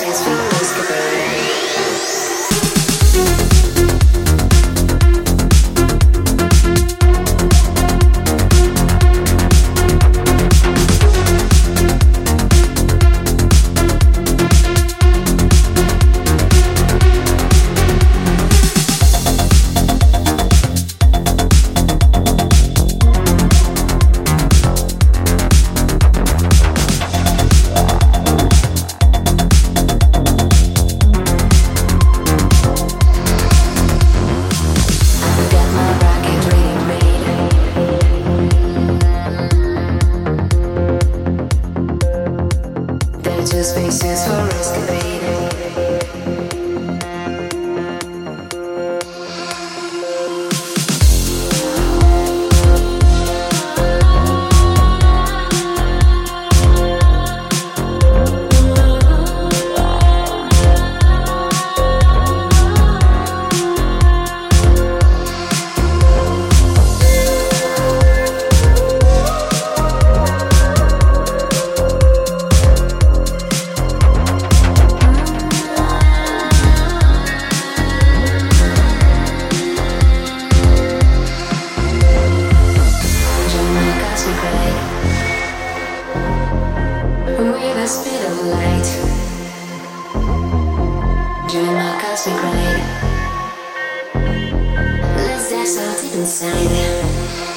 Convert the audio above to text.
This. Inside.